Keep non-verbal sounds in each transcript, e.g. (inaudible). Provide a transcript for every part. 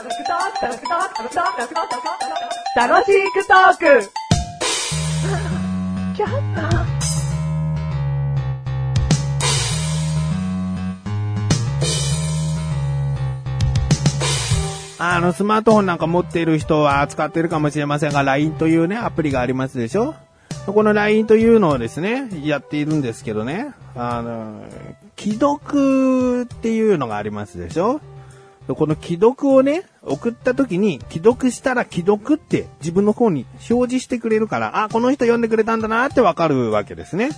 楽しくトーク。あの、スマートフォンなんか持っている人は使っているかもしれませんが、LINE というね、アプリがありますでしょ？この LINE というのをですね、やっているんですけどね、あの、既読っていうのがありますでしょ？この既読をね、送った時に、既読したら既読って自分の方に表示してくれるから、あ、この人読んでくれたんだなってわかるわけですね。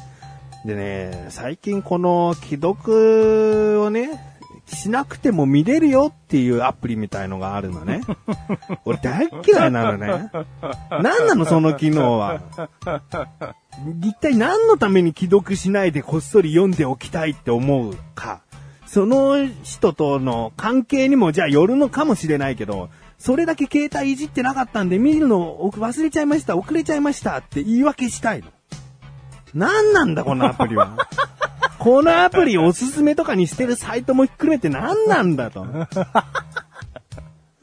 でね、最近この既読をね、しなくても見れるよっていうアプリみたいのがあるのね。(laughs) 俺大っ嫌いなのね。何なのその機能は。一体何のために既読しないでこっそり読んでおきたいって思うか。その人との関係にもじゃあよるのかもしれないけど、それだけ携帯いじってなかったんで見るのを忘れちゃいました、遅れちゃいましたって言い訳したいの。何なんだこのアプリは。(laughs) このアプリおすすめとかにしてるサイトも含めて何なんだと。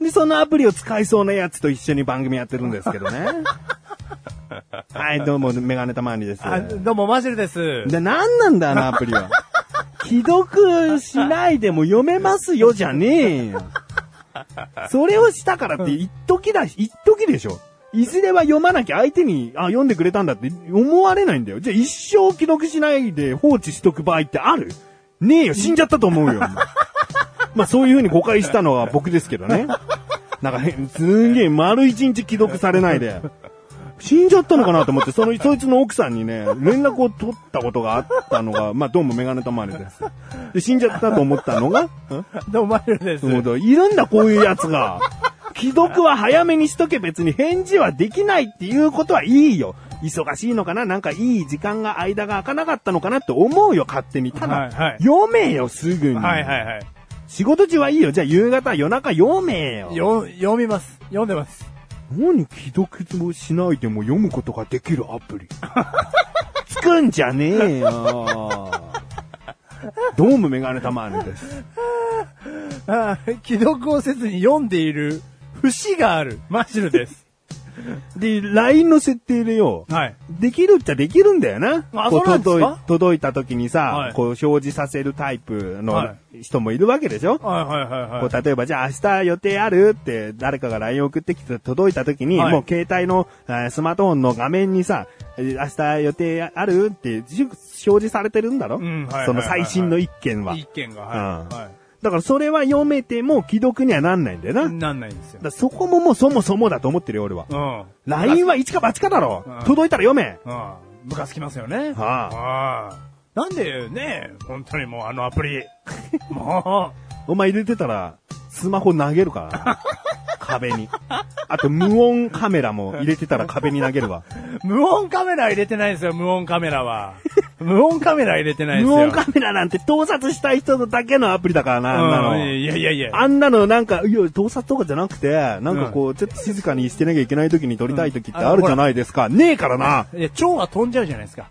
で、そのアプリを使いそうなやつと一緒に番組やってるんですけどね。(laughs) はい、どうも、メガネたまわりです。あ、どうも、マジルです。で、何なんだ、あのアプリは。既読しないでも読めますよ、じゃねえよ。それをしたからって、一時だし、一時でしょ。いずれは読まなきゃ相手に、あ、読んでくれたんだって思われないんだよ。じゃあ一生既読しないで放置しとく場合ってある？ねえよ、死んじゃったと思うよ。(laughs) まあそういう風に誤解したのは僕ですけどね。なんか変、すんげえ丸一日既読されないで。死んじゃったのかなと思って、その、そいつの奥さんにね、連絡を取ったことがあったのが、まあ、どうもメガネたまわりです。で、死んじゃったと思ったのが、ん？どうも、マジルです。いるんだ、こういうやつが。既読は早めにしとけ別に返事はできないっていうことはいいよ。忙しいのかな？なんかいい時間が間が空かなかったのかなって思うよ、勝手に。ただ、はいはい読めよ、すぐに。はいはいはい。仕事中はいいよ。じゃあ夕方、夜中読めよ。よ、読みます。読んでます。何既読もしないでも読むことができるアプリ。(laughs) つくんじゃねえよ。どうもメガネたまわりです。あ既読をせずに読んでいる節がある。マジルです。で、LINE の設定でよ、はい。できるっちゃできるんだよな。あこそうなんですか？届いた時にさ、はいこう表示させるタイプはの人もいるわけでしょ、はいはいはいはい。こう例えば、じゃあ明日予定あるって誰かが LINE 送ってきて届いた時に、はいもう携帯のえースマートフォンの画面にさ、えー明日予定あるってじ表示されてるんだろ、うんはいその最新の一件は。一件が、うんはい。はだからそれは読めても既読にはなんないんだよな。なんないんですよ。らそこももうそもそもだと思ってるよ、俺は。うん。LINE は一か八かだろ、うん届いたら読め。うん。ムカつきますよね。はああ。なんでね、本当にもうあのアプリ。も (laughs) お前入れてたら、スマホ投げるからな。(laughs) 壁に。あと無音カメラも入れてたら壁に投げるわ。う、(laughs) 無音カメラ入れてないんですよ、無音カメラは。(laughs) 無音カメラ入れてないんですよ。無音カメラなんて盗撮したい人のだけのアプリだからな、あんなの。うんいやいやいや。あんなのなんか、いや、盗撮とかじゃなくて、なんかこう、ちょっと静かにしてなきゃいけない時に撮りたい時ってあるじゃないですか。ねえからな。いや、蝶が飛んじゃうじゃないですか。は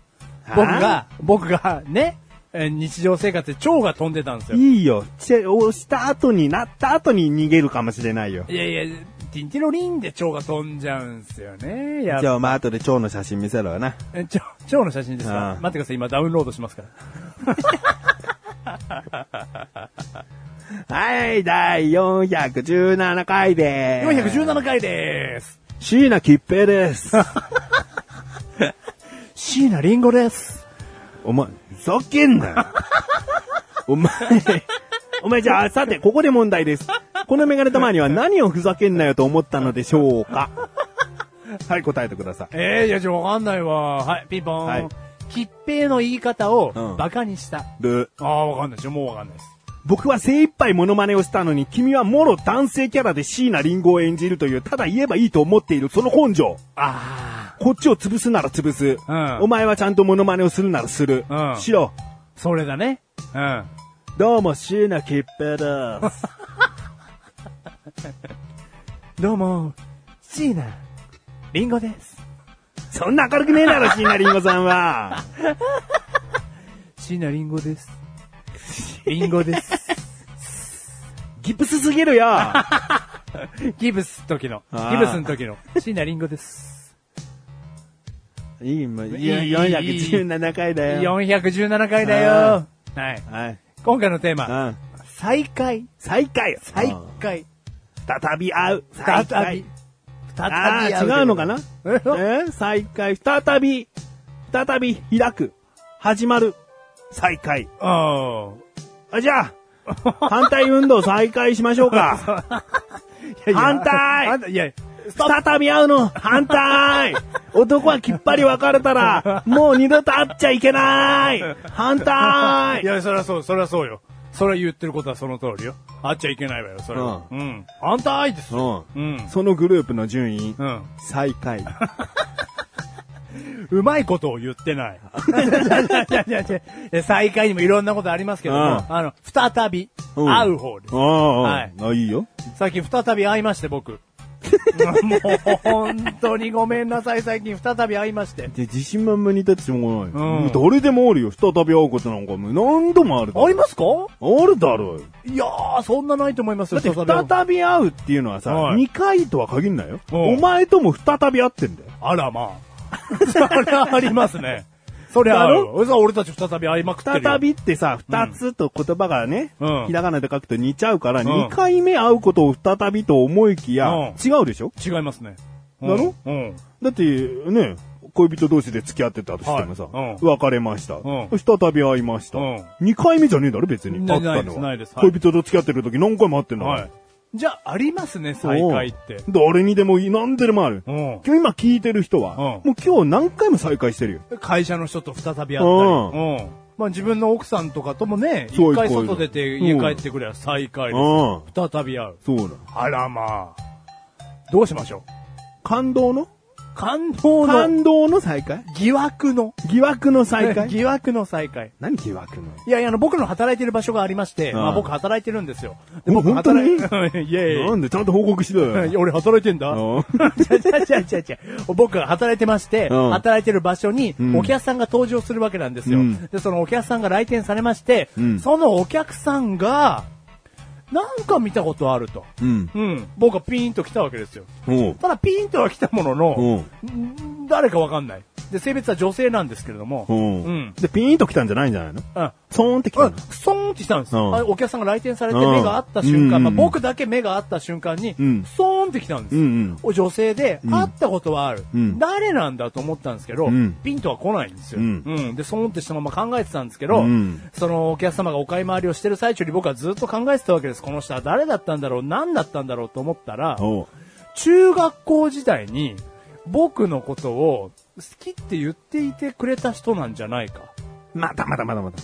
あ僕が、僕が、ね、えー日常生活で蝶が飛んでたんですよ。いいよ。チェ押した後になった後に逃げるかもしれないよ。いやいや、ティンティロリンで蝶が飛んじゃうんすよね。じゃあ、まあ、後で蝶の写真見せろよな。え蝶、蝶の写真ですか？待ってください、今ダウンロードしますから。(laughs) はい、第417回でーす。417回でーす。椎名桔平です。(laughs) 椎名林檎です。お前、ふざけんなよ。お前、お前じゃあ、さて、ここで問題です。このメガネたまには何をふざけんなよと思ったのでしょうか？はい、答えてください。えー、いや、じゃあわかんないわ。はい、ピンポーン。はい吉平の言い方をうんバカにした。ブああ、わかんないですよ。もうわかんないです。僕は精一杯モノマネをしたのに、君はもろ男性キャラで椎名林檎を演じるという、ただ言えばいいと思っている、その根性。あこっちを潰すなら潰す。うんお前はちゃんとモノマネをするならする。うんしろ。あ、それだね。うん。どうも、椎名桔平です。(laughs) どうも、椎名林檎です。そんな明るくねえだろ、(laughs) 椎名林檎さんは。椎名林檎です。林檎です。(laughs) ギプスすぎるよ。ギブス時の。ギブスの時の。椎名林檎です。いい、もう、いいいいい417回だよ。417回だよ。はい。はい。今回のテーマ、うん。再会。再会再会。再び会う。再再び会。。再び違うのかな？え？え？再会。再び、再び開く。始まる。再開。ああ、じゃあ、(laughs) 反対運動再開しましょうか。反対反対いや、再び会うの反対男はきっぱり別れたら、もう二度と会っちゃいけない反対いや、そりゃそう、そりゃそうよ。それは言ってることはその通りよ。あっちゃいけないわよ、それは。うん。反対ですよ。うん。うん。そのグループの順位、うん。最下位。(laughs) うまいことを言ってない。いやいやいやいや再会にもいろんなことありますけども、うんあの、再びうん会う方ですあ。あ、はいあ、いいよ。最近再び会いまして、僕。もう、本当にごめんなさい、最近再び会いまして。で、自信満々に立ってしょうがない。うん誰でもあるよ。再び会うことなんかもう何度もある。ありますか？あるだろうよ。いやー、そんなないと思いますよ、だって再び会う再び会うっていうのはさ、はい2回とは限んないよ。うんお前とも再び会ってんだよ。あら、まあ。(laughs) それはありますね。それはある。俺たち再び会いまくってるよ。再びってさ、二つと言葉がね、うんひらがなで書くと似ちゃうから、ん二回目会うことを再びと思いきや、うん違うでしょ？違いますね。だろ？うん。だって、ね、恋人同士で付き合ってたとしてもさ、はいうん別れました、ん再び会いました。うん二回目じゃねえだろ、別に。な会ったのは。恋人と付き合ってる時何回も会ってんだから。はい。じゃあ、ありますね、再会って。誰にでもいい、何でもある。うん。今日今聞いてる人は、うんもう今日何回も再会してるよ。会社の人と再び会ったり。ううん。まあ自分の奥さんとかともね、一回外出て家帰ってくれば再会うん。です。再び会う。そうだ。あらまあ。どうしましょう？感動の？感動の感動の再会？疑惑の。疑惑の再会？(laughs) 疑惑の再会。何疑惑の？いやいや、あの、僕の働いてる場所がありまして、うんまあ僕働いてるんですよ。で、僕お本当に？働い、(laughs) いやいやいや。なんでちゃんと報告しろよ。(laughs) いや俺働いてんだ。うんちゃちゃちゃちゃちゃ。僕が働いてまして、うん働いてる場所にうん。お客さんが登場するわけなんですよ。うん。で、そのお客さんが来店されまして、うん。そのお客さんが、なんか見たことあると。うん。うん。僕はピーンと来たわけですよ。ただピーンとは来たものの、誰かわかんない。で、性別は女性なんですけれども、うん。うん。で、ピーンと来たんじゃないんじゃないの？うん。ソーンって来たうんの、ストーンって来たんです、うん。あお客さんが来店されてうん。目が合った瞬間、うん。まあ、僕だけ目が合った瞬間に、うん。ストーンって来たんです、うんお女性で、ん。会ったことはある、うん。誰なんだと思ったんですけど、うん。ピンとは来ないんですよ、うん。で、ストーンってしたまま考えてたんですけど、うん。そのお客様がお買い回りをしてる最中に僕はずっと考えてたわけです。この人は誰だったんだろう？何だったんだろう？と思ったら。中学校時代に僕のことを好きって言っていてくれた人なんじゃないか。まだまだまだまだ。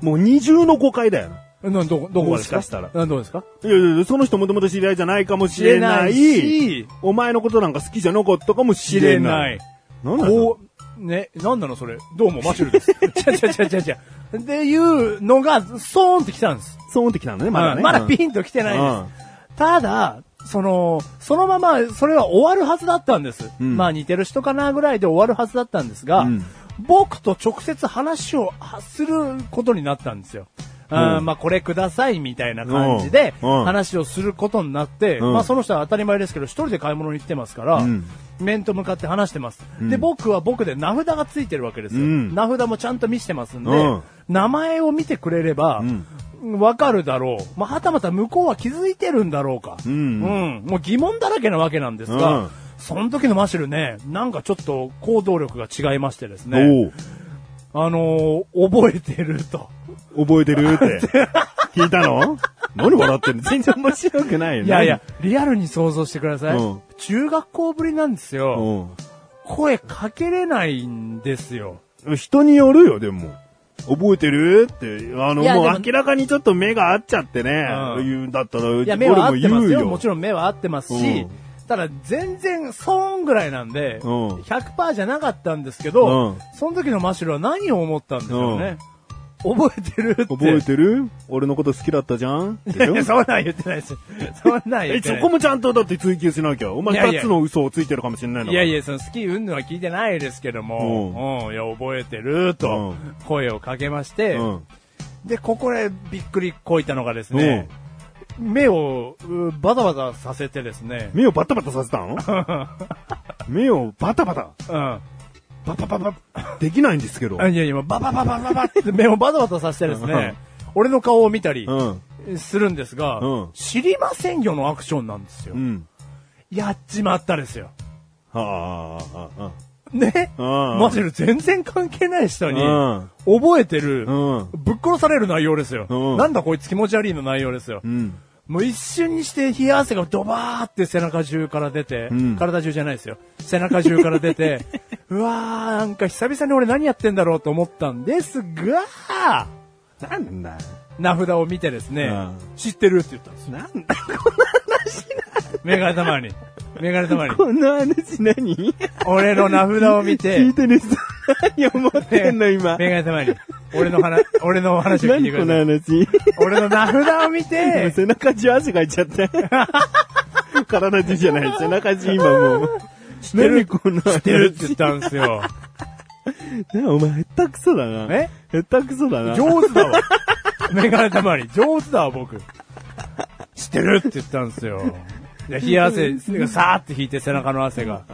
もう二重の誤解だよな。など、どこがですか？もしかしたらなどうですか？いやいや、その人もともと知り合いじゃないかもしれない。し、お前のことなんか好きじゃなかったかもし知れな。いい。なんだろこう、ね、なんなのそれ？どうも、マシュルです。ちゃちゃちゃちゃちゃ。っていうのが、ソーンって来たんです。う。ソーンって来たのね、まだね。うんまだピンと来てないうんです。ただ、その、そのまま、それは終わるはずだったんです。うん。まあ似てる人かなぐらいで終わるはずだったんですが、うん。僕と直接話をすることになったんですよ。うん。まあこれくださいみたいな感じで話をすることになって、うん。まあその人は当たり前ですけど一人で買い物に行ってますから、うん。面と向かって話してます。ん。で、僕は僕で名札がついてるわけですよ。うん。名札もちゃんと見せてますんで、うん。名前を見てくれれば、わかるだろう。まあ、はたまた向こうは気づいてるんだろうか。うんうんもう疑問だらけなわけなんですが、うんその時のマシュルね、なんかちょっと行動力が違いましてですね。あのー覚えてると。覚えてるって。(laughs) 聞いたの？何笑ってんの？全然面白くないよいやいや、リアルに想像してください。うん中学校ぶりなんですよ。う声かけれないんですよ。ん。人によるよ、でも。覚えてる？って、あの、ももう明らかにちょっと目が合っちゃってね、うん。言うんだったら、いや、目は合ってますよ。俺もちろん目は合ってますし、うん。ただ全然ソーンぐらいなんで、うん。100%じゃなかったんですけど、うん。その時のマシュルは何を思ったんでしょうね。覚えてるって。覚えてる？俺のこと好きだったじゃん？いやいや、(laughs) そんなん言ってないです。そんなん言え、ってない。そこもちゃんとだって追求しなきゃ。お前二つの嘘をついてるかもしれないのいやいや、その好きうんぬは聞いてないですけども、うん、いや、覚えてるとう声をかけまして、うん。で、ここでびっくりこいたのがですね、目をうバタバタさせてですね。目をバタバタさせたの？(laughs) 目をバタバタ。うん。ババババ、できないんですけど。いやいや、ババババババって目をバタバタさせてですね、俺の顔を見たり。するんですが、うん知りませんよのアクションなんですよう。ん。やっちまったですよ。はあ、ああ、ねうんマジで全然関係ない人に、覚えてる、うんぶっ殺される内容ですよ。うんなんだこいつ気持ち悪いの内容ですよ。うん。もう一瞬にして冷や汗がドバーって背中中から出て、うん体中じゃないですよ。背中中から出て、うわー、なんか久々に俺何やってんだろうと思ったんですが、なんだ名札を見てですね、うん知ってるって言ったんですよ。なんだメガネ玉に。メガネ玉に。この話何？俺の名札を見聞いて、てる人何思ってんの今？メガネ玉に。俺の話、(laughs) 俺の話を聞いて何このください。話？俺の名札を見て、背中中汗かいちゃって。(laughs) 体中じゃない、背中中今もう。知ってるこの話。知ってるって言ったんですよ。なお前、下手くそだな。え？下手くそだな。上手だわ。メガネたまり。上手だわ、僕。知ってるって言ったんですよ。冷や汗がさーって引いて背中の汗が。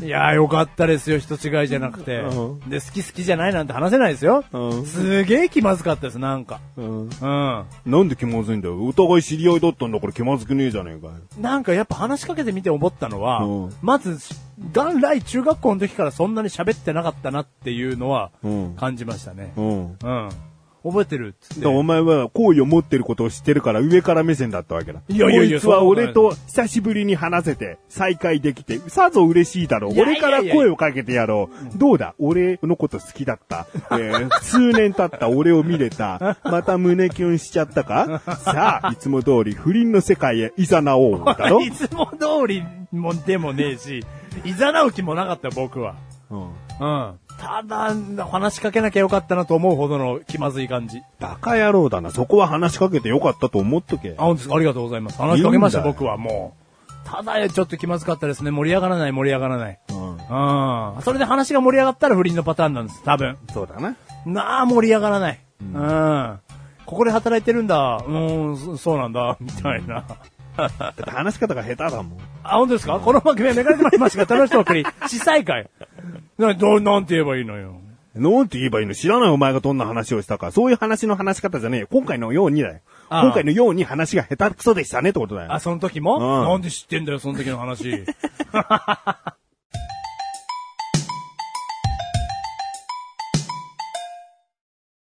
(laughs) いやーよかったですよ、人違いじゃなくてう。で、好き好きじゃないなんて話せないですよ。うんすげー気まずかったです、なんか。うん。うん。なんで気まずいんだよ。お互い知り合いだったんだから気まずくねえじゃねえかよ。なんかやっぱ話しかけてみて思ったのは、うんまず、元来中学校の時からそんなに喋ってなかったなっていうのはうん。感じましたね。うん。うん。覚えてるっつって。お前は好意を持ってることを知ってるから上から目線だったわけだ。いやいやいやこいつは俺と久しぶりに話せて、再会できて、さぞ嬉しいだろう。俺から声をかけてやろう。どうだ？俺のこと好きだった？えー (laughs) 数年経った俺を見れた？また胸キュンしちゃったか？さあ、いつも通り不倫の世界へ誘おう。だろいつも通りもでもねえし、いざなう気もなかったよ、僕は。うん。うん。ただ、話しかけなきゃよかったなと思うほどの気まずい感じ。バカ野郎だな。そこは話しかけてよかったと思っとけあ、。本当ですかありがとうございます。話しかけました、僕はもう。ただ、ちょっと気まずかったですね。盛り上がらない、盛り上がらない。うん。うん。それで話が盛り上がったら不倫のパターンなんです、多分。そうだな。なあ、盛り上がらない。うん。ここで働いてるんだ。うん、そそうなんだ。みたいな。(laughs) 話し方が下手だもん。あ、本当ですか？この番組はメガネとまりましが楽しく送り、司祭会。な、どう、なんて言えばいいのよ。なんて言えばいいの知らないお前がどんな話をしたか。そういう話の話し方じゃねえよ。今回のようにだよ。ああ今回のように話が下手くそでしたねってことだよ。あ、その時も、うんなんで知ってんだよ、その時の話。(laughs)